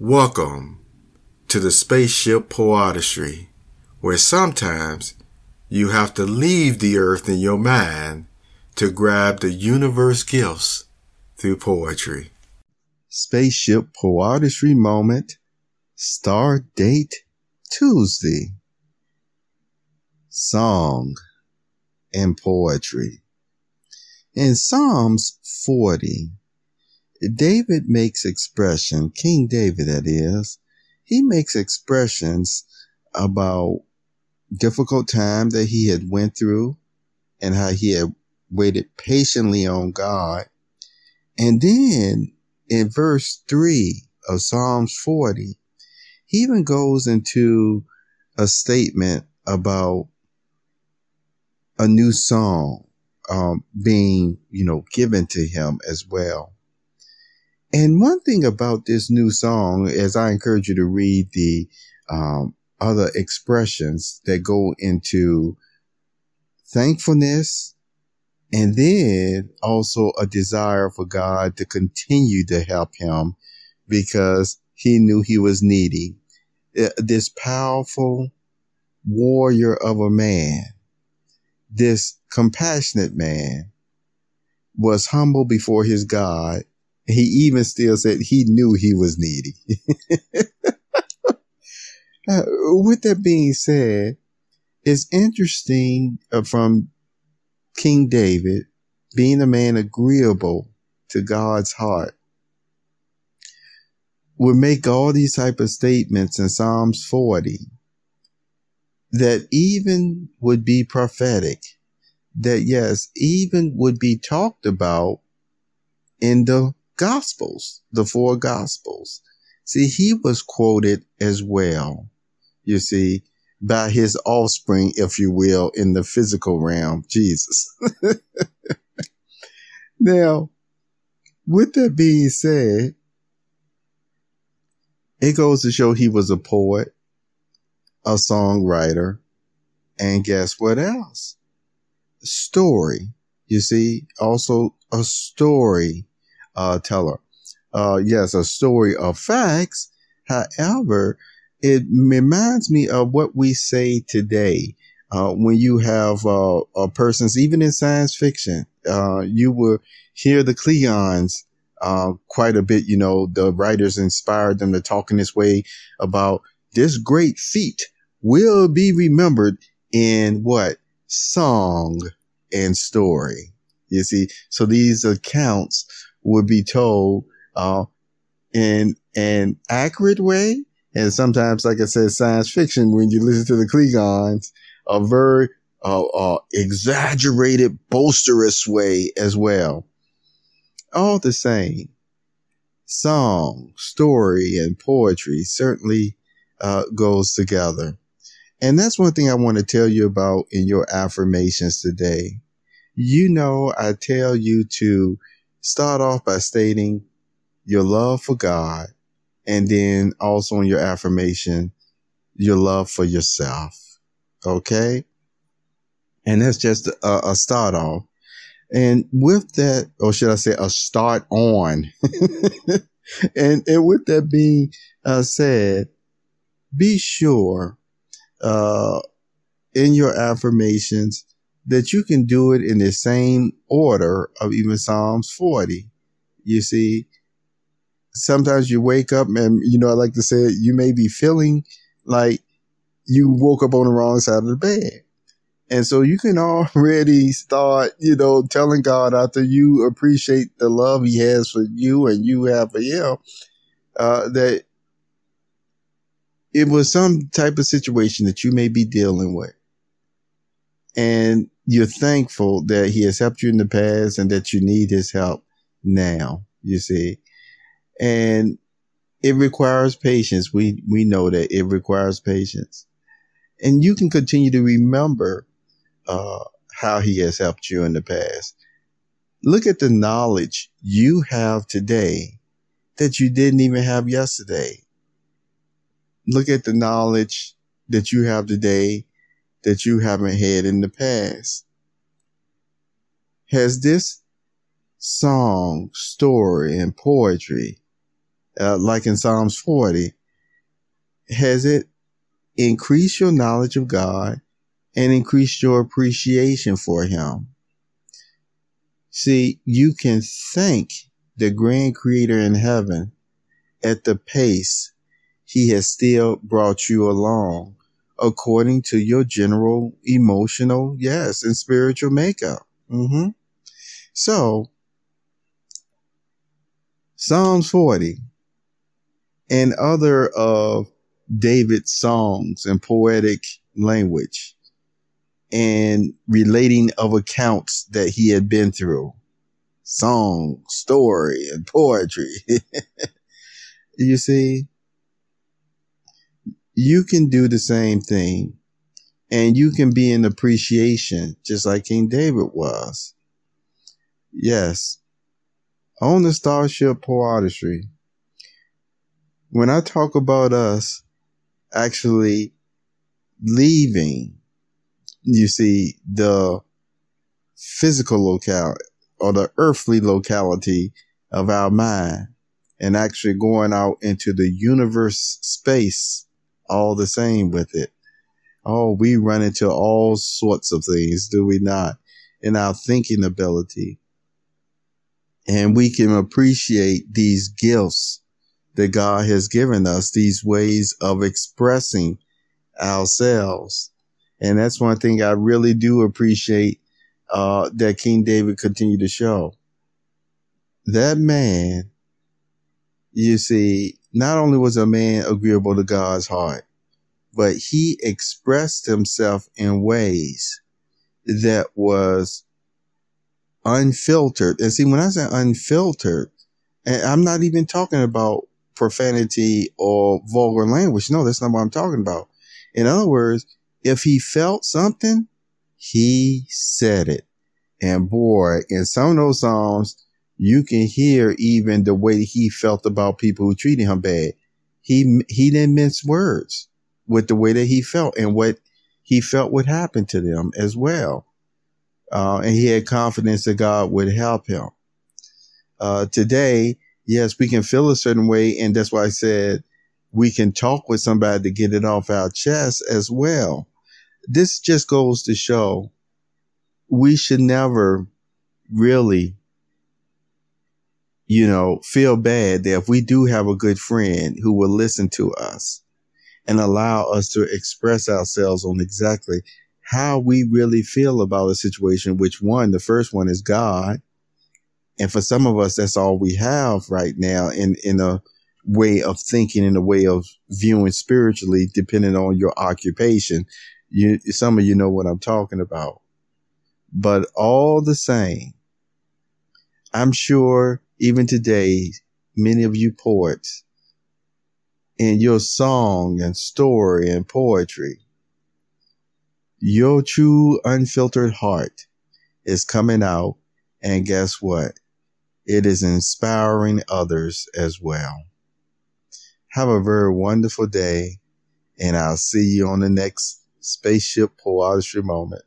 Welcome to the spaceship PoeArtistry, where sometimes you have to leave the earth in your mind to grab the universe gifts through poetry. Spaceship PoeArtistry moment, star date Tuesday. Song and poetry. In Psalms 40, David makes expression, King David that is, he makes expressions about difficult time that he had went through and how he had waited patiently on God. And then in verse 3 of Psalms 40, he even goes into a statement about a new song um, being, you know, given to him as well. And one thing about this new song, as I encourage you to read the um, other expressions that go into thankfulness and then also a desire for God to continue to help him because he knew he was needy. Uh, this powerful warrior of a man, this compassionate man was humble before his God. He even still said he knew he was needy. uh, with that being said, it's interesting uh, from King David being a man agreeable to God's heart would make all these type of statements in Psalms 40 that even would be prophetic, that yes, even would be talked about in the gospels, the four gospels. See, he was quoted as well, you see, by his offspring, if you will, in the physical realm, Jesus. now, with that being said, it goes to show he was a poet, a songwriter, and guess what else? Story. You see, also a story uh, teller. Uh, yes, a story of facts. However, it reminds me of what we say today. Uh, when you have uh, a persons, even in science fiction, uh, you will hear the Klingons uh, quite a bit. You know, the writers inspired them to talk in this way about this great feat will be remembered in what song and story. You see, so these accounts would be told uh, in an accurate way, and sometimes, like I said, science fiction. When you listen to the Klingons, a very uh, uh, exaggerated, boisterous way as well all the same, song, story, and poetry certainly uh, goes together. And that's one thing I want to tell you about in your affirmations today. You know, I tell you to start off by stating your love for God and then also in your affirmation, your love for yourself. Okay. And that's just a, a start off. And with that, or should I say, a start on. and, and with that being uh, said, be sure uh, in your affirmations that you can do it in the same order of even Psalms 40. You see, sometimes you wake up and, you know, I like to say, you may be feeling like you woke up on the wrong side of the bed. And so you can already start, you know, telling God after you appreciate the love he has for you and you have for him, uh, that it was some type of situation that you may be dealing with. And you're thankful that he has helped you in the past and that you need his help now, you see. And it requires patience. We, we know that it requires patience. And you can continue to remember uh, how he has helped you in the past. Look at the knowledge you have today that you didn't even have yesterday. Look at the knowledge that you have today that you haven't had in the past. Has this song, story, and poetry uh, like in Psalms 40, has it increased your knowledge of God and increased your appreciation for Him? See, you can thank the grand creator in heaven at the pace he has still brought you along according to your general emotional, yes, and spiritual makeup. Mm-hmm. So, Psalms 40 and other of David's songs and poetic language and relating of accounts that he had been through. Song, story, and poetry. you see, you can do the same thing and you can be in appreciation just like King David was. Yes. On the Starship Poetry, when I talk about us actually leaving, you see, the physical locale or the earthly locality of our mind and actually going out into the universe space all the same with it. Oh, we run into all sorts of things, do we not? In our thinking ability. And we can appreciate these gifts that God has given us, these ways of expressing ourselves. And that's one thing I really do appreciate uh, that King David continued to show. That man, you see, not only was a man agreeable to God's heart, but he expressed himself in ways that was unfiltered. And see, when I say unfiltered, and I'm not even talking about profanity or vulgar language. No, that's not what I'm talking about. In other words, if he felt something, he said it. And boy, in some of those songs, you can hear even the way he felt about people who treated him bad. He, he didn't mince words with the way that he felt and what he felt would happen to them as well. Uh, and he had confidence that God would help him. Uh, today, yes, we can feel a certain way. And that's why I said we can talk with somebody to get it off our chest as well. This just goes to show we should never really, you know, feel bad that if we do have a good friend who will listen to us and allow us to express ourselves on exactly how we really feel about a situation, which one, the first one is God. And for some of us, that's all we have right now in, in a way of thinking, in a way of viewing spiritually, depending on your occupation. You, some of you know what I'm talking about. But all the same, I'm sure even today, many of you poets in your song and story and poetry, your true unfiltered heart is coming out. And guess what? It is inspiring others as well. Have a very wonderful day, and I'll see you on the next Spaceship PoeArtistry Moment.